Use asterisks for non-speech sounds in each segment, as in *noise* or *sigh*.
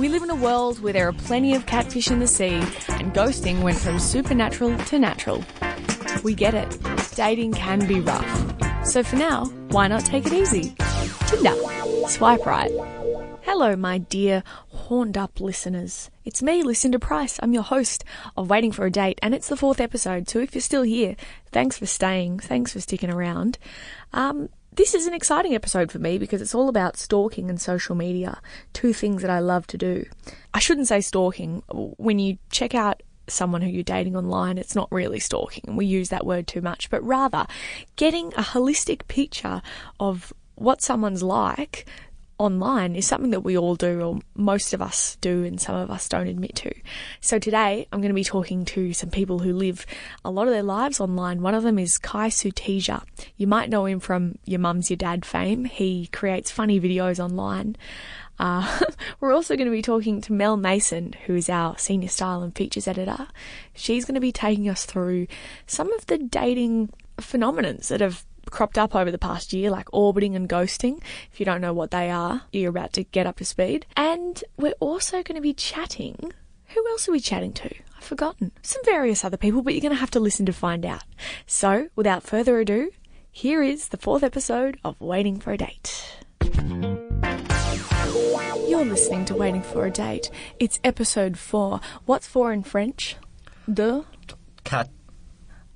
We live in a world where there are plenty of catfish in the sea, and ghosting went from supernatural to natural. We get it. Dating can be rough. So for now, why not take it easy? Tinder. Swipe right. Hello, my dear horned up listeners. It's me, Lucinda Price. I'm your host of Waiting for a Date, and it's the fourth episode. So if you're still here, thanks for staying. Thanks for sticking around. Um, this is an exciting episode for me because it's all about stalking and social media, two things that I love to do. I shouldn't say stalking. When you check out someone who you're dating online, it's not really stalking, and we use that word too much, but rather getting a holistic picture of what someone's like online is something that we all do, or most of us do, and some of us don't admit to. So today I'm going to be talking to some people who live a lot of their lives online. One of them is Kai Suteja. You might know him from Your Mum's Your Dad fame. He creates funny videos online. Uh, *laughs* we're also going to be talking to Mel Mason, who is our senior style and features editor. She's going to be taking us through some of the dating phenomenons that have cropped up over the past year, like orbiting and ghosting. If you don't know what they are, you're about to get up to speed. And we're also going to be chatting. Who else are we chatting to? I've forgotten. Some various other people, but you're going to have to listen to find out. So, without further ado, here is the fourth episode of Waiting for a Date. You're listening to Waiting for a Date. It's episode four. What's four in French? De, Cat.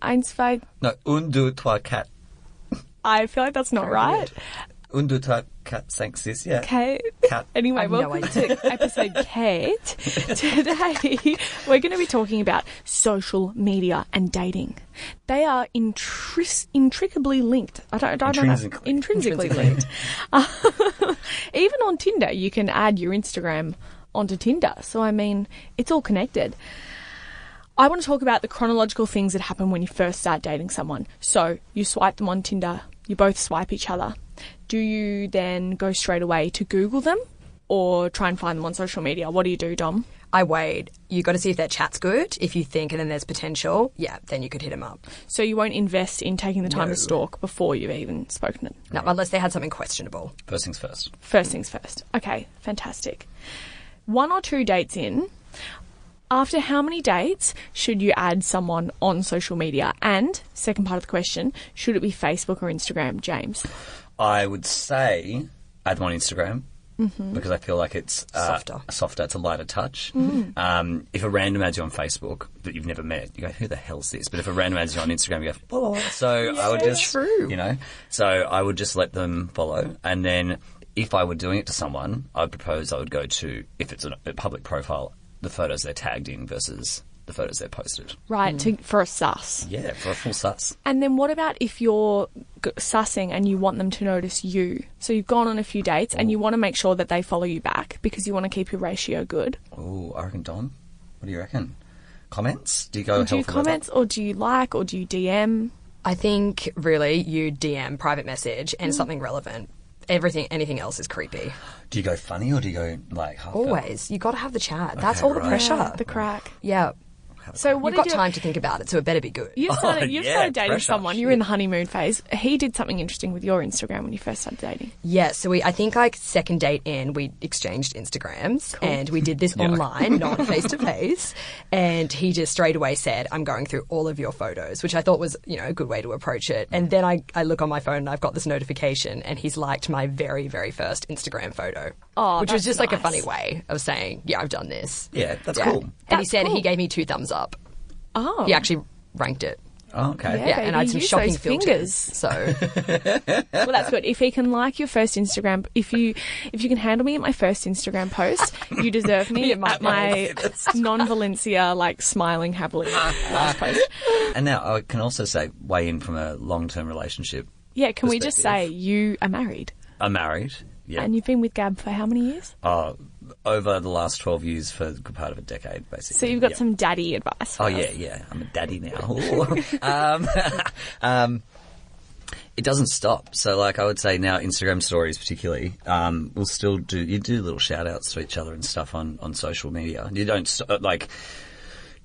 eins, zwei. No, un, deux, trois, quatre. I feel like that's not right. Un, deux, trois, quatre. Yeah. Kate. Cat. Anyway, I've no welcome to episode *laughs* Kate. Today, we're going to be talking about social media and dating. They are intris- intricably linked. I don't, I don't know. Intrinsically. Intrinsically Intrinsically. linked. Uh, *laughs* even on Tinder, you can add your Instagram onto Tinder. So, I mean, it's all connected. I want to talk about the chronological things that happen when you first start dating someone. So, you swipe them on Tinder, you both swipe each other. Do you then go straight away to Google them or try and find them on social media? What do you do, Dom? I wait. You got to see if their chat's good. If you think and then there's potential, yeah, then you could hit them up. So, you won't invest in taking the time to stalk before you've even spoken to them. No, unless they had something questionable. First things first. First things first. Okay, fantastic. One or two dates in, after how many dates should you add someone on social media? And, second part of the question, should it be Facebook or Instagram, James? I would say add them on Instagram. Because I feel like it's uh, Softer. softer, it's a lighter touch. Um, if a random adds you on Facebook that you've never met, you go, "Who the hell's this?" But if a random adds you on Instagram, you go, "Follow." So I would just, true. you know, so I would just let them follow, and then if I were doing it to someone, I'd propose I would go to if it's a public profile, the photos they're tagged in versus the photos they're posted. Right, to, for a sus. Yeah, for a full sus. And then what about if you're g- sussing and you want them to notice you? So you've gone on a few dates and you want to make sure that they follow you back because you want to keep your ratio good. Oh, I reckon Don. What do you reckon? Comments? Do you go? do you hell for leather? comment or do you like or do you DM? I think really you DM private message and mm. something relevant. Everything, anything else is creepy. Do you go funny or do you go like half? Always, you got to have the chat. That's Okay, all the right. pressure. Yeah, the crack. yeah, So what you've got you, time to think about it, so it better be good. You've *laughs* started, Oh, you've yeah, started dating pressure, someone. You were in the honeymoon phase. He did something interesting with your Instagram when you first started dating. Yeah, so we I think like second date in we exchanged Instagrams and we did this *laughs* online, not face to face. And he just straight away said, I'm going through all of your photos, which I thought was, you know, a good way to approach it. And then I, I look on my phone and I've got this notification and he's liked my very, very first Instagram photo. Oh, which was that's just like a funny way of saying, Yeah, I've done this. Yeah, that's Yeah. cool. And he said cool. he gave me two thumbs up. Oh, He actually ranked it. Oh, okay. Yeah. Yeah, and I had baby, some use shocking those filters. fingers. So *laughs* well, that's good. If he can like your first Instagram, if you if you can handle me at my first Instagram post, you deserve me *laughs* at my, *laughs* my non Valencia like smiling happily ah, ah. last post. And now I can also say weigh in from a long-term relationship. Yeah, can we just say you are married I'm married. Yeah. and you've been with Gab for how many years? uh, over the last 12 years for a good part of a decade, basically. So you've got Yeah. some daddy advice. For Oh us. yeah, yeah. I'm a daddy now. *laughs* um, *laughs* um, it doesn't stop. So, like, I would say now, Instagram stories, particularly, um, will still do. You do little shout outs to each other and stuff on on social media. You don't st- like.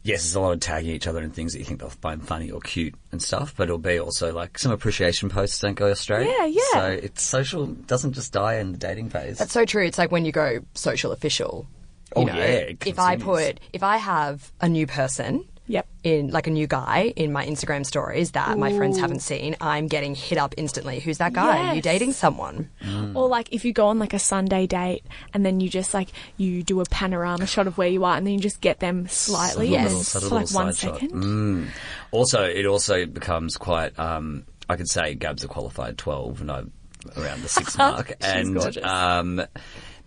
Yes, there's a lot of tagging each other and things that you think they'll find funny or cute and stuff, but it'll be also like some appreciation posts don't go astray. Yeah, yeah. So it's social doesn't just die in the dating phase. That's so true. It's like when you go social official. Oh, know, yeah, if I put if I have a new person Yep. in like a new guy in my Instagram stories that my friends haven't seen, I'm getting hit up instantly. Who's that guy? Are you dating someone? Or like if you go on like a Sunday date and then you just like you do a panorama shot of where you are and then you just get them slightly Subtle and little- subtle for like one second. Mm. Also, it also becomes quite. Um, I could say Gab's a qualified twelve, and I'm around the six *laughs* mark, and um,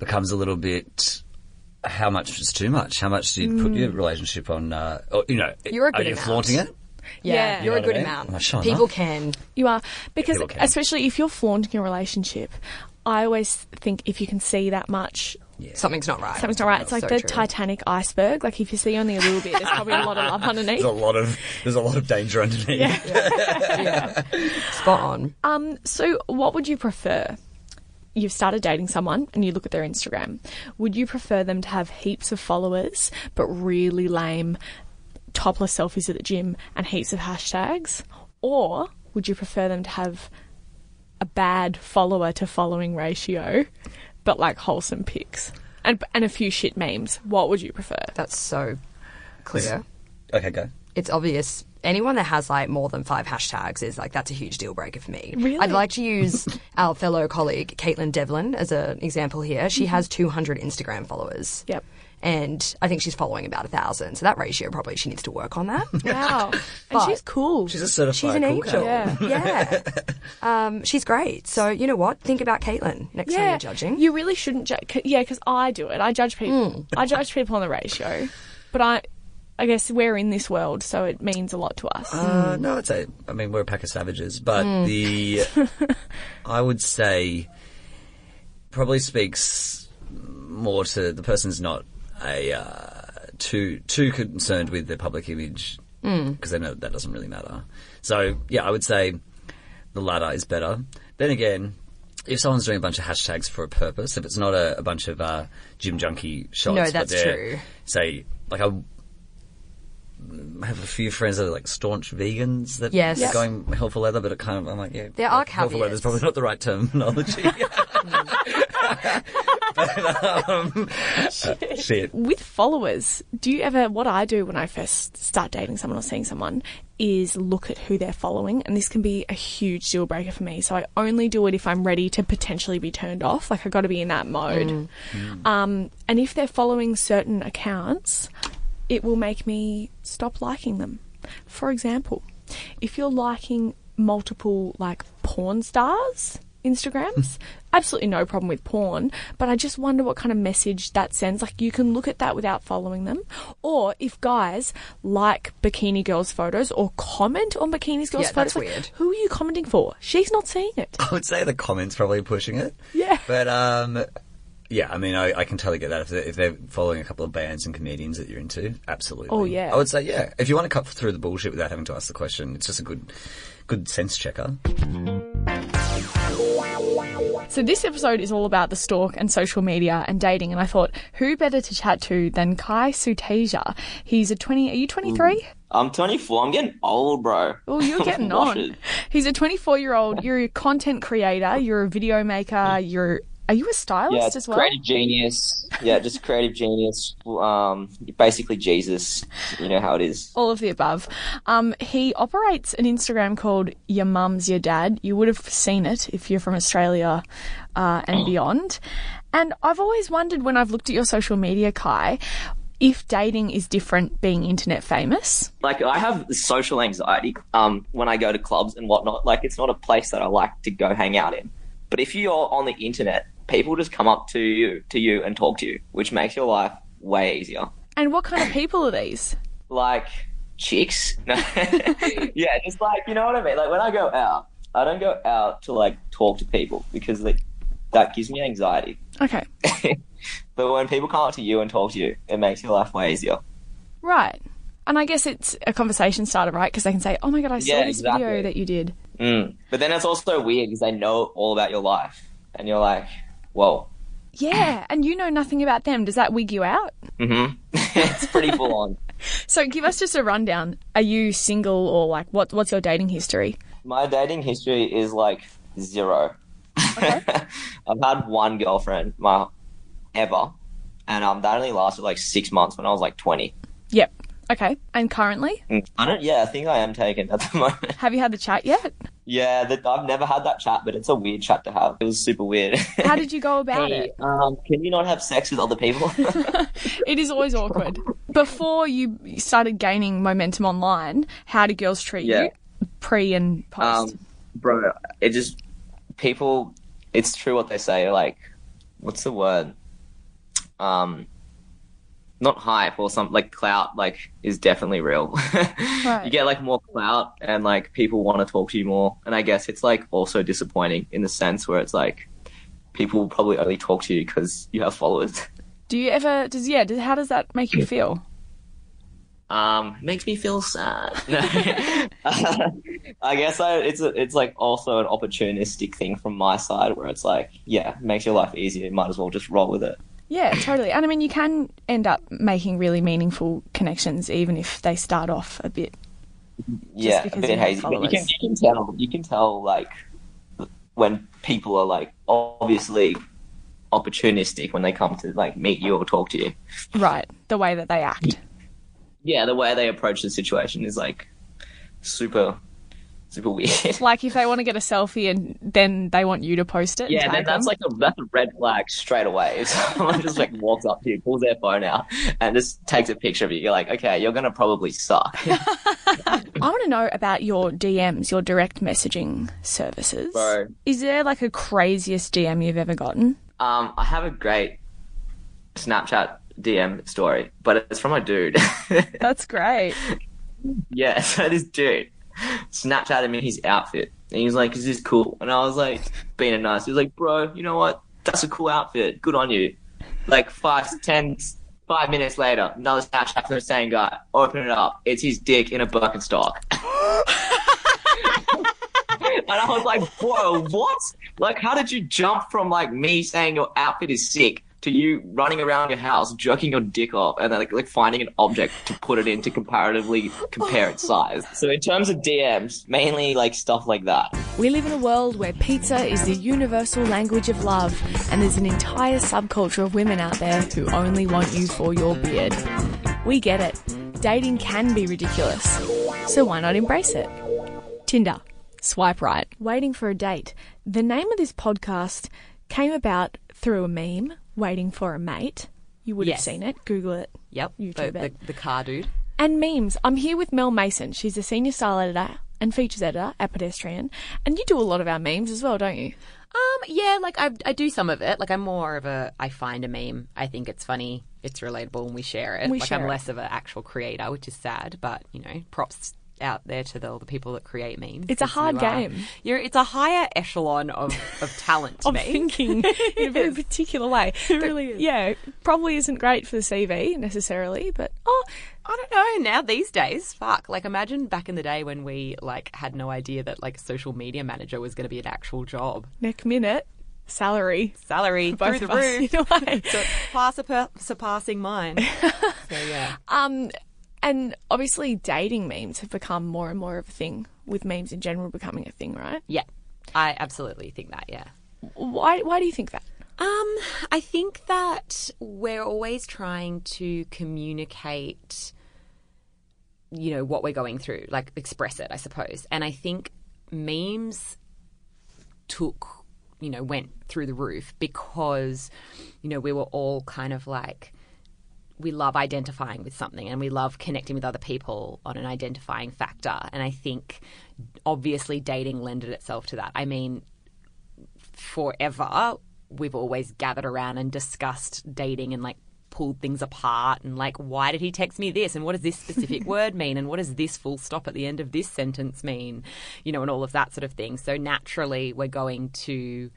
becomes a little bit. How much is too much? How much do you put your relationship on? Uh, or, you know, You're a are good you amount. flaunting it? Yeah, Yeah. you're You a good what I mean? amount. Am I People off? can. You are because people can. especially if you're flaunting your relationship, I always think if you can see that much, Something's not right. something's not right. It's like So the true. Titanic iceberg. Like if you see only a little bit, there's probably a lot of love underneath. There's a lot of there's a lot of danger underneath. Yeah, *laughs* Spot on. Um, so what would you prefer? You've started dating someone and you look at their Instagram. Would you prefer them to have heaps of followers but really lame topless selfies at the gym and heaps of hashtags? Or would you prefer them to have a bad follower to following ratio but like wholesome pics and and a few shit memes? What would you prefer? That's so clear. Okay, go. It's obvious. Anyone that has like more than five hashtags is like that's a huge deal breaker for me. Really? I'd like to use *laughs* our fellow colleague Caitlin Devlin as an example here. She has 200 Instagram followers. Yep. And I think she's following about a thousand. So that ratio probably she needs to work on that. *laughs* Wow. and she's cool. She's a certified She's an cool angel. cat. Yeah. *laughs* Yeah. um, she's great. So you know what? Think about Caitlin next time you're judging. You really shouldn't judge. Yeah, because I do it. I judge people. Hmm. I judge people on the ratio, but I, I guess we're in this world, so it means a lot to us. Uh, no, I'd say. I mean, we're a pack of savages, but Hmm. the *laughs* I would say probably speaks more to the person's not a uh, too too concerned with their public image Hmm. because they know that doesn't really matter. So yeah, I would say the latter is better. Then again. If someone's doing a bunch of hashtags for a purpose, if it's not a, a bunch of uh, gym junkie shots, No, that's they're, true. Say, like I I have a few friends that are like staunch vegans that Yes. are Yep. going helpful leather, but it kind of I'm like, yeah, There are helpful leather is probably not the right terminology. *laughs* but, um, shit. With followers, do you ever? What I do when I first start dating someone or seeing someone is look at who they're following, and this can be a huge deal breaker for me. So I only do it if I'm ready to potentially be turned off. Like I got to be in that mode. Um, and if they're following certain accounts, it will make me stop liking them. For example, if you're liking multiple like porn stars Instagrams, *laughs* absolutely no problem with porn, but I just wonder what kind of message that sends. Like you can look at that without following them. Or if guys like bikini girls photos or comment on bikini girls Yeah, photos, that's like, weird. who are you commenting for? She's not seeing it. *laughs* I would say the comments probably pushing it. Yeah. But um, yeah, I mean, I, I can totally get that if they're, if they're following a couple of bands and comedians that you're into. Absolutely. Oh, yeah. I would say yeah. If you want to cut through the bullshit without having to ask the question, it's just a good, good sense checker. So this episode is all about the stalk and social media and dating, and I thought, who better to chat to than Kai Suteja? He's a twenty. Are you twenty three? I'm 24. I'm getting old, bro. Oh, you're *laughs* getting Wash on. He's a 24 year old. You're a content creator. You're a video maker. Mm. You're. Are you a stylist Yeah, as well? creative genius. Yeah, just creative genius. Um, basically Jesus. You know how it is. All of the above. Um, he operates an Instagram called Your Mum's Your Dad. You would have seen it if you're from Australia uh, and beyond. And I've always wondered when I've looked at your social media, Kai, if dating is different being internet famous. Like I have social anxiety. Um, when I go to clubs and whatnot, like it's not a place that I like to go hang out in. But if you're on the internet, people just come up to you, to you, and talk to you, which makes your life way easier. And what kind of people are these? like chicks. No. *laughs* yeah, just like you know what I mean. Like when I go out, I don't go out to like talk to people because like that gives me anxiety. Okay. *laughs* But when people come up to you and talk to you, it makes your life way easier. Right. And I guess it's a conversation starter, right? Because they can say, oh my God, I saw Yeah, this exactly. video that you did. Mm. But then it's also weird because they know all about your life, and you're like, whoa. Yeah. And you know nothing about them. Does that wig you out? Mm-hmm. *laughs* it's pretty full on. *laughs* So give us just a rundown. Are you single or like what? What's your dating history? My dating history is like zero. *laughs* I've had one girlfriend, my ever, and um, that only lasted like six months when I was like twenty. Yep. Okay. And currently, Mm, I don't. Yeah, I think I am taken at the *laughs* moment. have you had the chat yet? yeah, that I've never had that chat, but it's a weird chat to have. It was super weird. *laughs* How did you go about Hey, it? um, can you not have sex with other people? *laughs* It is always awkward. Before you started gaining momentum online, how did girls treat Yeah. you? Pre and post. um, bro, it just people. It's true what they say. Like, what's the word? Um, not hype or something like clout. Like, is definitely real. *laughs* Right. You get like more clout, and like people want to talk to you more. And I guess it's like also disappointing in the sense where it's like people will probably only talk to you because you have followers. *laughs* Do you ever? Does yeah? Does, how does that make you feel? Um, makes me feel sad. *laughs* I guess I, it's a, it's like also an opportunistic thing from my side where it's like, yeah, makes your life easier. You might as well just roll with it. Yeah, totally. And I mean, you can end up making really meaningful connections, even if they start off a bit. yeah, a bit hazy. But you can you can tell you can tell like when people are like obviously opportunistic when they come to like meet you or talk to you. Right, the way that they act. Yeah, the way they approach the situation is like super super weird. *laughs* Like if they want to get a selfie and then they want you to post it. Yeah, then that's them. like a that's a red flag straight away. If *laughs* someone just like walks up to you, pulls their phone out, and just takes a picture of you, you're like, okay, you're gonna probably suck. *laughs* I want to know about your DMs, your direct messaging services. Bro. Is there like a craziest DM you've ever gotten? um, I have a great Snapchat DM story, but it's from a dude. That's great. yeah, so this dude Snapchatted me his outfit, and he was like, "Is this cool?" And I was like, being a nice, he was like, "Bro, you know what? That's a cool outfit. Good on you." Like five, ten, five minutes later, another Snapchat from the same guy. Open it up. It's his dick in a Birkenstock. *laughs* and I was like, "Whoa, what? Like, how did you jump from like me saying your outfit is sick?" To you running around your house, jerking your dick off, and then like, like finding an object to put it in to comparatively compare its size. So in terms of DMs, mainly like stuff like that. We live in a world where pizza is the universal language of love, and there's an entire subculture of women out there who only want you for your beard. We get it. Dating can be ridiculous, so why not embrace it? Tinder. Swipe right. Waiting for a date. The name of this podcast came about through a meme, Waiting for a Mate. You would Yes. have seen it. Google it. Yep, the, YouTube the, it. the car dude. And memes. I'm here with Mel Mason. She's a senior style editor and features editor at Pedestrian. And you do a lot of our memes as well, don't you? Um, yeah, like I, I do some of it. Like I'm more of a, I find a meme, I think it's funny, it's relatable, and we share it. We like share I'm it. less of an actual creator, which is sad, but you know, props out there to the, all the people that create memes. It's a hard you are- game. You're, it's a higher echelon of, of *laughs* talent Of me. thinking *laughs* in a very particular way. It really is. Yeah, probably isn't great for the CV necessarily, but Oh, I don't know. Now these days, fuck. Like imagine back in the day when we like had no idea that like social media manager was going to be an actual job. next minute, salary. Salary Both through of the us, roof. way. *laughs* so far surpassing mine. so yeah. Um, and obviously, dating memes have become more and more of a thing, with memes in general becoming a thing, right? Yeah. I absolutely think that, yeah. Why? Why do you think that? Um, I think that we're always trying to communicate, you know, what we're going through, like express it, I suppose. And I think memes took, you know, went through the roof because, you know, we were all kind of like, we love identifying with something and we love connecting with other people on an identifying factor. And I think obviously dating lended itself to that. I mean, forever we've always gathered around and discussed dating and like pulled things apart and like why did he text me this and what does this specific *laughs* word mean and what does this full stop at the end of this sentence mean you know and all of that sort of thing so naturally we're going to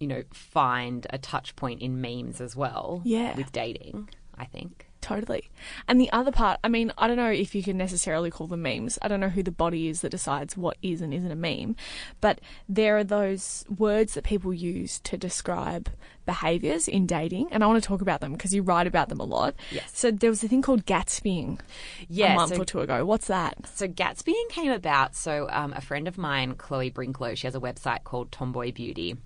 you know find a touch point in memes as well Yeah. with dating i think Totally. And the other part, I mean, I don't know if you can necessarily call them memes. I don't know who the body is that decides what is and isn't a meme. But there are those words that people use to describe behaviors in dating. And I want to talk about them because you write about them a lot. Yes. So there was a thing called Gatsbying Yeah, a month so- or two ago. What's that? So Gatsbying came about. So um, a friend of mine, Chloe Brinklow, she has a website called Tomboy Beauty.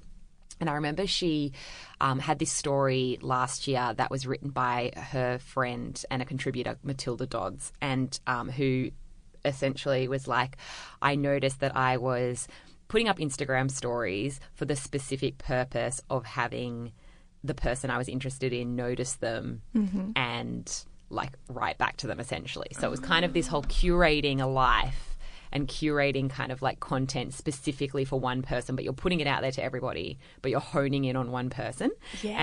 And I remember she um, had this story last year that was written by her friend and a contributor, Matilda Dodds, and um, who essentially was like, I noticed that I was putting up Instagram stories for the specific purpose of having the person I was interested in notice them and like write back to them essentially. So it was kind of this whole curating a life and curating kind of like content specifically for one person, but you're putting it out there to everybody, but you're honing in on one person.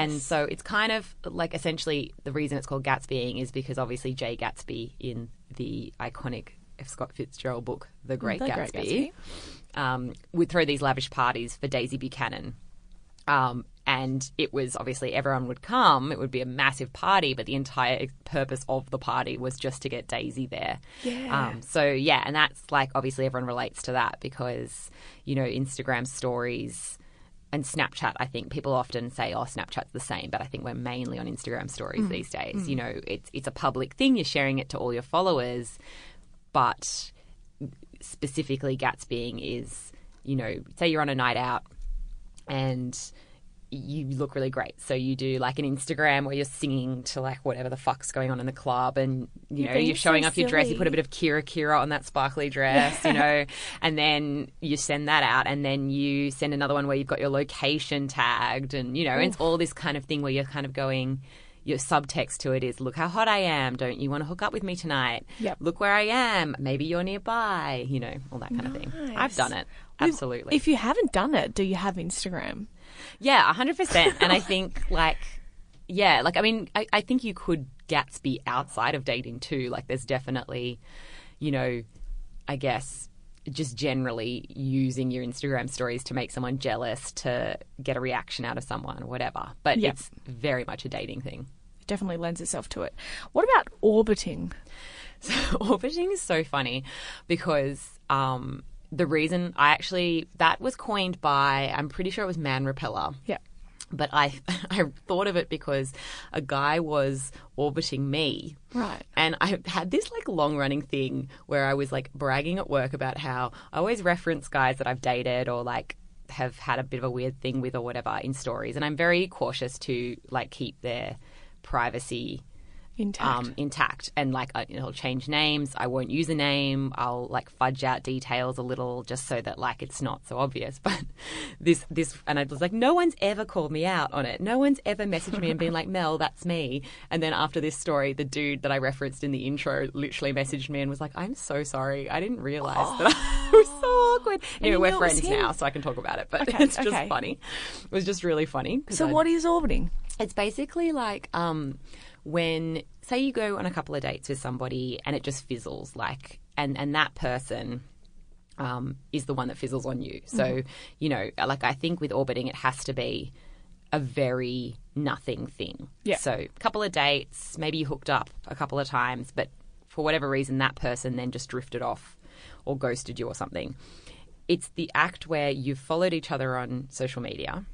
And so it's kind of like essentially the reason it's called Gatsbying is because obviously Jay Gatsby in the iconic F. Scott Fitzgerald book, The Great The Great Gatsby, Gatsby. um, would throw these lavish parties for Daisy Buchanan. Um, and it was obviously everyone would come. It would be a massive party, but the entire purpose of the party was just to get Daisy there. Yeah. Um, so yeah, and that's like obviously everyone relates to that because you know Instagram stories and Snapchat. I think people often say, "Oh, Snapchat's the same," but I think we're mainly on Instagram stories these days. You know, it's it's a public thing. You're sharing it to all your followers, but specifically Gatsbying is, you know, say you're on a night out and you look really great. So you do like an Instagram where you're singing to like whatever the fuck's going on in the club and you know, you're showing so off your dress, you put a bit of Kira Kira on that sparkly dress, you know, *laughs* and then you send that out and then you send another one where you've got your location tagged and you know, it's all this kind of thing where you're kind of going your subtext to it is look how hot I am. Don't you want to hook up with me tonight? Yep. Look where I am. Maybe you're nearby, you know, all that kind of thing. I've done it. Absolutely. If you haven't done it, do you have Instagram? Yeah, hundred percent. And I think *laughs* like, yeah, like I mean, I, I think you could Gatsby outside of dating too. Like, there's definitely, you know, I guess just generally using your Instagram stories to make someone jealous to get a reaction out of someone whatever. But Yeah. it's very much a dating thing. It definitely lends itself to it. What about orbiting? *laughs* So, orbiting is so funny because um, the reason I actually that was coined by I'm pretty sure it was Man Repeller. Yeah. But I *laughs* I thought of it because a guy was orbiting me. Right. And I had this like long running thing where I was like bragging at work about how I always reference guys that I've dated or like have had a bit of a weird thing with or whatever in stories. And I'm very cautious to like keep their privacy Intact. um, intact and like I, it'll change names. I won't use a name. I'll like fudge out details a little just so that like it's not so obvious. *laughs* But this this and I was like, no one's ever called me out on it. No one's ever messaged me and been like, Mel, that's me. And then after this story, the dude that I referenced in the intro literally messaged me and was like, I'm so sorry. I didn't realize that *laughs* it was so awkward. Anyway, we're knew it was friends now, so I can talk about it. But Okay, *laughs* it's just okay. funny. It was just really funny. so I- what is orbiting? it's basically like um, when, say, you go on a couple of dates with somebody and it just fizzles, like, and and that person um, is the one that fizzles on you. So, Mm-hmm. you know, like I think with orbiting, it has to be a very nothing thing. Yeah. So, a couple of dates, maybe you hooked up a couple of times, but for whatever reason, that person then just drifted off or ghosted you or something. It's the act where you've followed each other on social media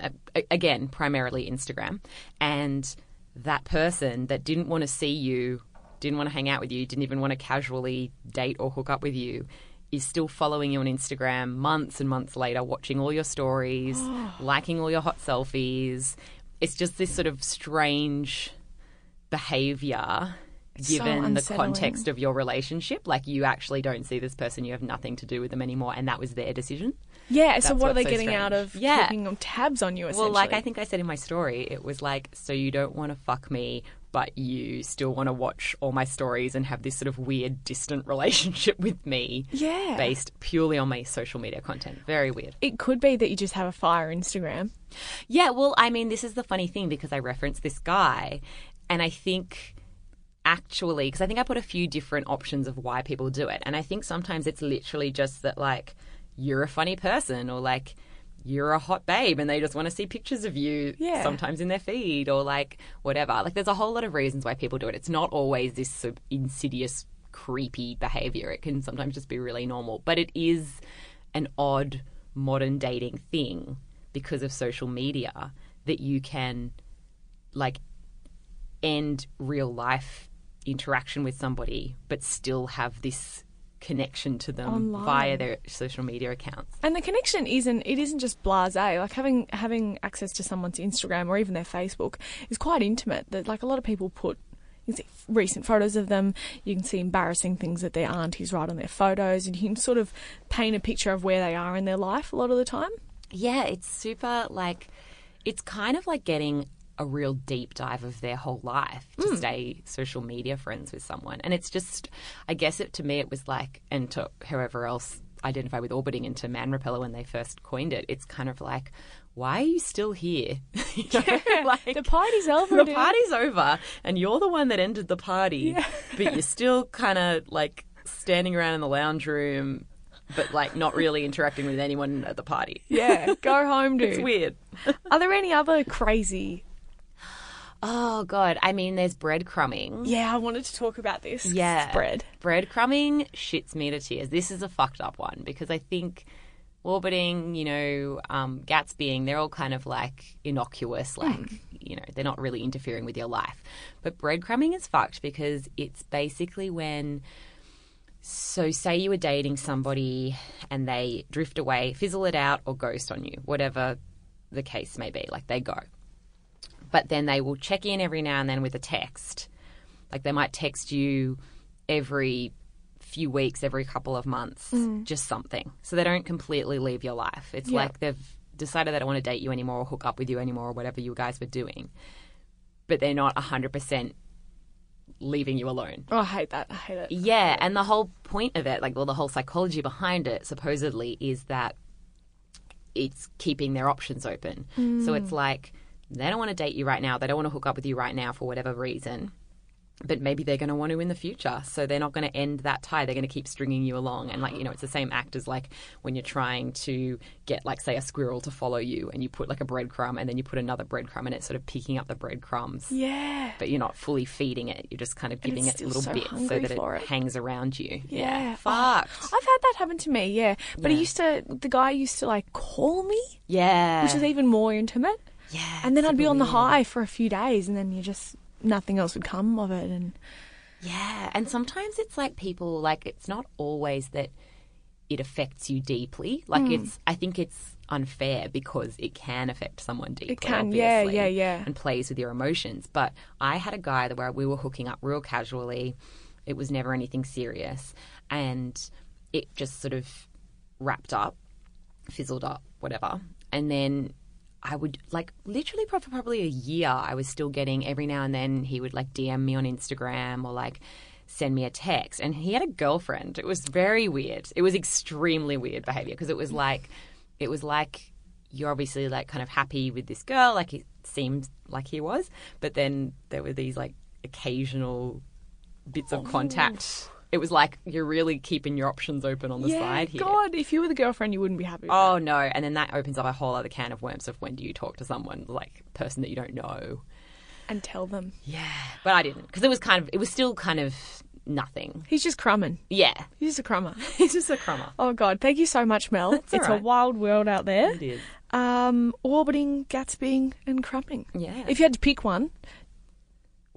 uh, again, primarily Instagram, and that person that didn't want to see you, didn't want to hang out with you, didn't even want to casually date or hook up with you, is still following you on Instagram months and months later, watching all your stories, *gasps* liking all your hot selfies. It's just this sort of strange behavior so given the context of your relationship. Like you actually don't see this person you have nothing to do with them anymore and that was their decision Yeah. so what are they so getting out of Yeah. keeping tabs on you? well, like I think I said in my story, it was like, so you don't want to fuck me, but you still want to watch all my stories and have this sort of weird, distant *laughs* relationship with me. Yeah. Based purely on my social media content. Very weird. it could be that you just have a fire Instagram. Yeah, well, I mean, this is the funny thing because I referenced this guy, and I think actually, because I think I put a few different options of why people do it, and I think sometimes it's literally just that, like, you're a funny person, or like, you're a hot babe, and they just want to see pictures of you Yeah. sometimes in their feed, or like, whatever. Like, there's a whole lot of reasons why people do it. It's not always this sort of insidious, creepy behavior. It can sometimes just be really normal, but it is an odd modern dating thing because of social media that you can like end real life interaction with somebody but still have this connection to them Online. via their social media accounts. And the connection isn't it isn't just blasé. Like having having access to someone's Instagram or even their Facebook is quite intimate. That like a lot of people put you can see recent photos of them. You can see embarrassing things that their aunties write on their photos, and you can sort of paint a picture of where they are in their life a lot of the time. Yeah, it's super like it's kind of like getting a real deep dive of their whole life to hmm. stay social media friends with someone. And it's just I guess it to me it was like and to whoever else identified with orbiting into man repeller when they first coined it, it's kind of like why are you still here? *laughs* You know, *laughs* like, the party's *laughs* over. the dude. party's over and you're the one that ended the party but you're still kind of like standing around in the lounge room but like not really interacting with anyone at the party Yeah, go home, dude. it's weird Are there any other crazy? Oh god. I mean there's breadcrumbing. Yeah, I wanted to talk about this. yeah. Bread. breadcrumbing shits me to tears. This is a fucked up one because i think orbiting you know um, gatsbying they're all kind of like innocuous like you know they're not really interfering with your life. But breadcrumbing is fucked because it's basically when so say you were dating somebody and they drift away fizzle it out or ghost on you whatever the case may be like they go but then they will check in every now and then with a text like they might text you every few weeks, every couple of months, mm. just something. So they don't completely leave your life. It's Yeah. like they've decided they don't want to date you anymore or hook up with you anymore or whatever you guys were doing. But they're not 100% leaving you alone. Oh, I hate that. I hate it. Yeah, and the whole point of it, like, well, the whole psychology behind it, supposedly, is that it's keeping their options open. So mm. it's like they don't want to date you right now, they don't want to hook up with you right now for whatever reason. But maybe they're going to want to in the future. So they're not going to end that tie. They're going to keep stringing you along. And, like, you know, it's the same act as like when you're trying to get, like, say, a squirrel to follow you and you put like a breadcrumb and then you put another breadcrumb and it's sort of picking up the breadcrumbs Yeah. but you're not fully feeding it. You're just kind of giving it little so bits so that it, it. hangs around you. Yeah. Oh, Fucked. Oh, I've had that happen to me, yeah. But he Yeah. used to, the guy used to like call me, yeah. which is even more intimate. Yeah. And then I'd be on the weird. high for a few days and then you just, nothing else would come of it. And Yeah. And sometimes it's like people, like, it's not always that it affects you deeply. Like, Hmm. it's, I think it's unfair because it can affect someone deeply. It can, yeah, yeah, yeah. And plays with your emotions. But I had a guy where we were hooking up real casually. It was never anything serious. And it just sort of wrapped up, fizzled up, whatever. And then I would like literally for probably a year. I was still getting every now and then he would like DM me on Instagram or like send me a text. And he had a girlfriend. It was very weird. It was extremely weird behavior because it was like it was like you're obviously like kind of happy with this girl, like it seemed like he was, but then there were these like occasional bits of oh, contact. It was like you're really keeping your options open on the yeah, side here. God, if you were the girlfriend, you wouldn't be happy with Oh no! And then that opens up a whole other can of worms of when do you talk to someone like person that you don't know? And tell them. Yeah, but I didn't because it was kind of it was still kind of nothing. He's just crumbing. Yeah, He's just a crummer. *laughs* he's just a crummer. Oh, God. Thank you so much, Mel. It's right. a wild world out there. It is. Um, orbiting, Gatsbying, and crumbing. Yeah. If you had to pick one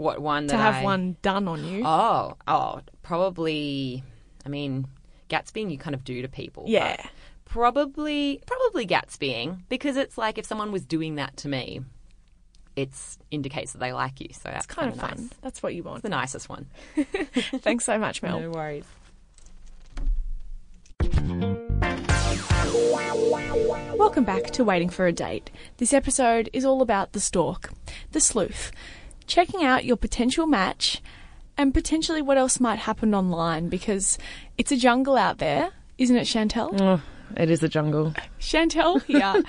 What one to have I- one done on you. Oh, oh, probably. I mean, Gatsbying you kind of do to people. Yeah. probably, probably Gatsbying because it's like if someone was doing that to me, it's indicates that they like you. So that's it's kind of fun. nice. That's what you want. The nicest one. *laughs* *laughs* Thanks so much, Mel. No worries. Welcome back to Waiting for a Date. This episode is all about the stalk, the sleuth, checking out your potential match and potentially what else might happen online because it's a jungle out there, isn't it, Chantel? Oh, it is a jungle. Chantel *laughs* here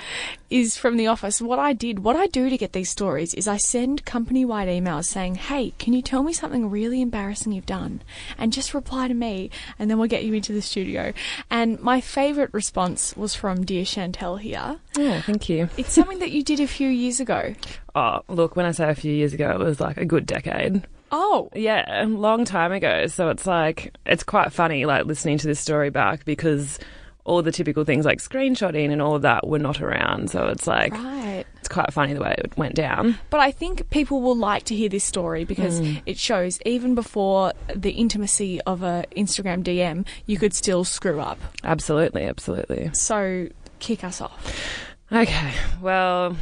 is from the office. What I did, what I do to get these stories is I send company wide emails saying, Hey, can you tell me something really embarrassing you've done? And just reply to me, and then we'll get you into the studio. And my favourite response was from Dear Chantel here. Oh, thank you. It's something that you did a few years ago. Oh, look, when I say a few years ago, it was like a good decade. Oh, Yeah, a long time ago. So it's like, it's quite funny, like listening to this story back because all the typical things like screenshotting and all of that were not around. So it's like, right. It's quite funny the way it went down. But I think people will like to hear this story because mm. it shows even before the intimacy of a Instagram DM, you could still screw up. Absolutely, absolutely. So kick us off. Okay, well,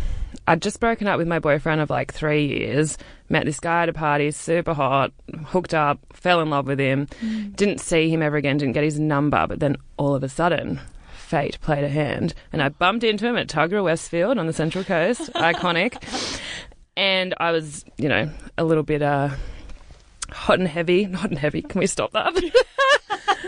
I'd just broken up with my boyfriend of like three years. Met this guy at a party, super hot, hooked up, fell in love with him. Didn't see him ever again, didn't get his number, but then all of a sudden, fate played a hand. And I bumped into him at Tuggerah Westfield on the Central Coast, *laughs* iconic. And I was, you know, a little bit uh, hot and heavy. Hot and heavy, can we stop that? *laughs*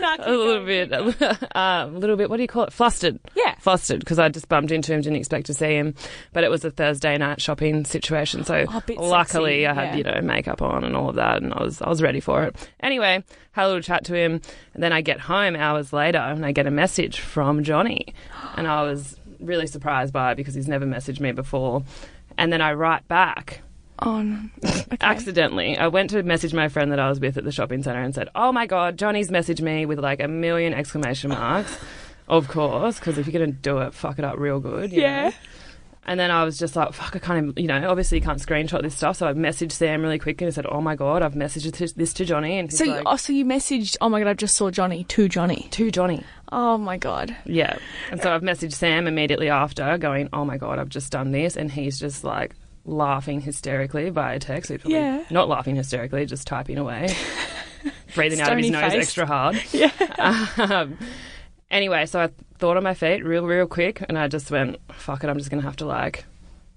*laughs* a little bit, uh, a little bit. What do you call it? Flustered. Yeah. Flustered because I just bumped into him, didn't expect to see him, but it was a Thursday night shopping situation. So Oh, luckily, sexy, I had yeah. you know makeup on and all of that, and I was I was ready for it. Anyway, had a little chat to him, and then I get home hours later, and I get a message from Johnny, and I was really surprised by it because he's never messaged me before, and then I write back oh, On okay. accidentally. I went to message my friend that I was with at the shopping centre and said, "Oh my god, Johnny's messaged me with like a million exclamation marks." Of course, because if you're gonna do it, fuck it up real good. you Yeah. know? And then I was just like, "Fuck, I can't even." You know, obviously you can't screenshot this stuff, so I messaged Sam really quick and I said, "Oh my god, I've messaged this- this to Johnny," and he's So, like, oh, so you messaged, oh my god, I just saw Johnny, to Johnny. "To Johnny." Oh my god. Yeah. And so I've messaged Sam immediately after, going, "Oh my god, I've just done this," and he's just like laughing hysterically via text. Yeah. Not laughing hysterically, just typing away, *laughs* breathing out of his Stony nose extra hard. *laughs* Yeah. Um, anyway, so I thought on my feet real, real quick, and I just went, "Fuck it, I'm just gonna have to like."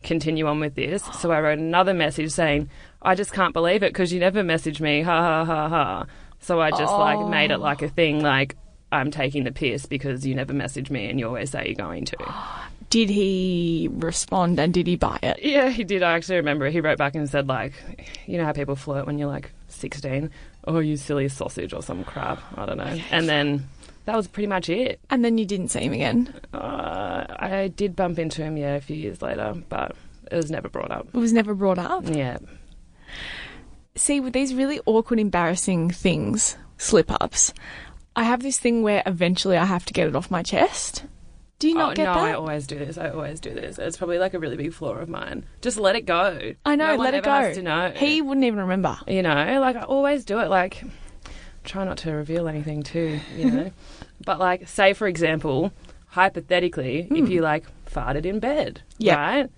Continue on with this. *gasps* So I wrote another message saying, I just can't believe it because you never messaged me. Ha ha ha ha. So I just like made it like a oh. thing like I'm taking the piss because you never messaged me and you always say you're going to. *gasps* Did he respond and did he buy it? Yeah, he did. I actually remember he wrote back and said like, you know how people flirt when you're like 16? Oh, you silly sausage or some crap. I don't know. Oh, and then that was pretty much it. And then you didn't see him again. Uh, I did bump into him, yeah, a few years later, but it was never brought up. It was never brought up. Yeah. See, with these really awkward, embarrassing things, slip ups, I have this thing where eventually I have to get it off my chest. Do you not oh, get no, that? I always do this. I always do this. It's probably like a really big flaw of mine. Just let it go. I know, No one let it go. Has to know. He wouldn't even remember. you know, like I always do it. Like, try not to reveal anything too, you *laughs* know. but like, say for example, hypothetically, if hmm. you like farted in bed, Yep. right?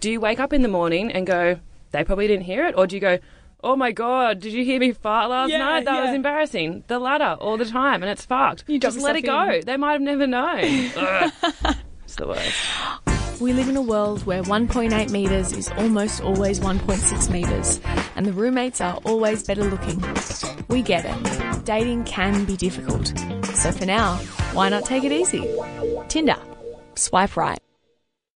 Do you wake up in the morning and go, they probably didn't hear it, or do you go? Oh my god! Did you hear me fart last Yeah, night? That was embarrassing. The ladder all the time, and it's fucked. You Just let it yourself go. in. They might have never known. *laughs* It's the worst. We live in a world where 1.8 metres is almost always 1.6 metres, and the roommates are always better looking. We get it. Dating can be difficult. So for now, why not take it easy? Tinder. Swipe right.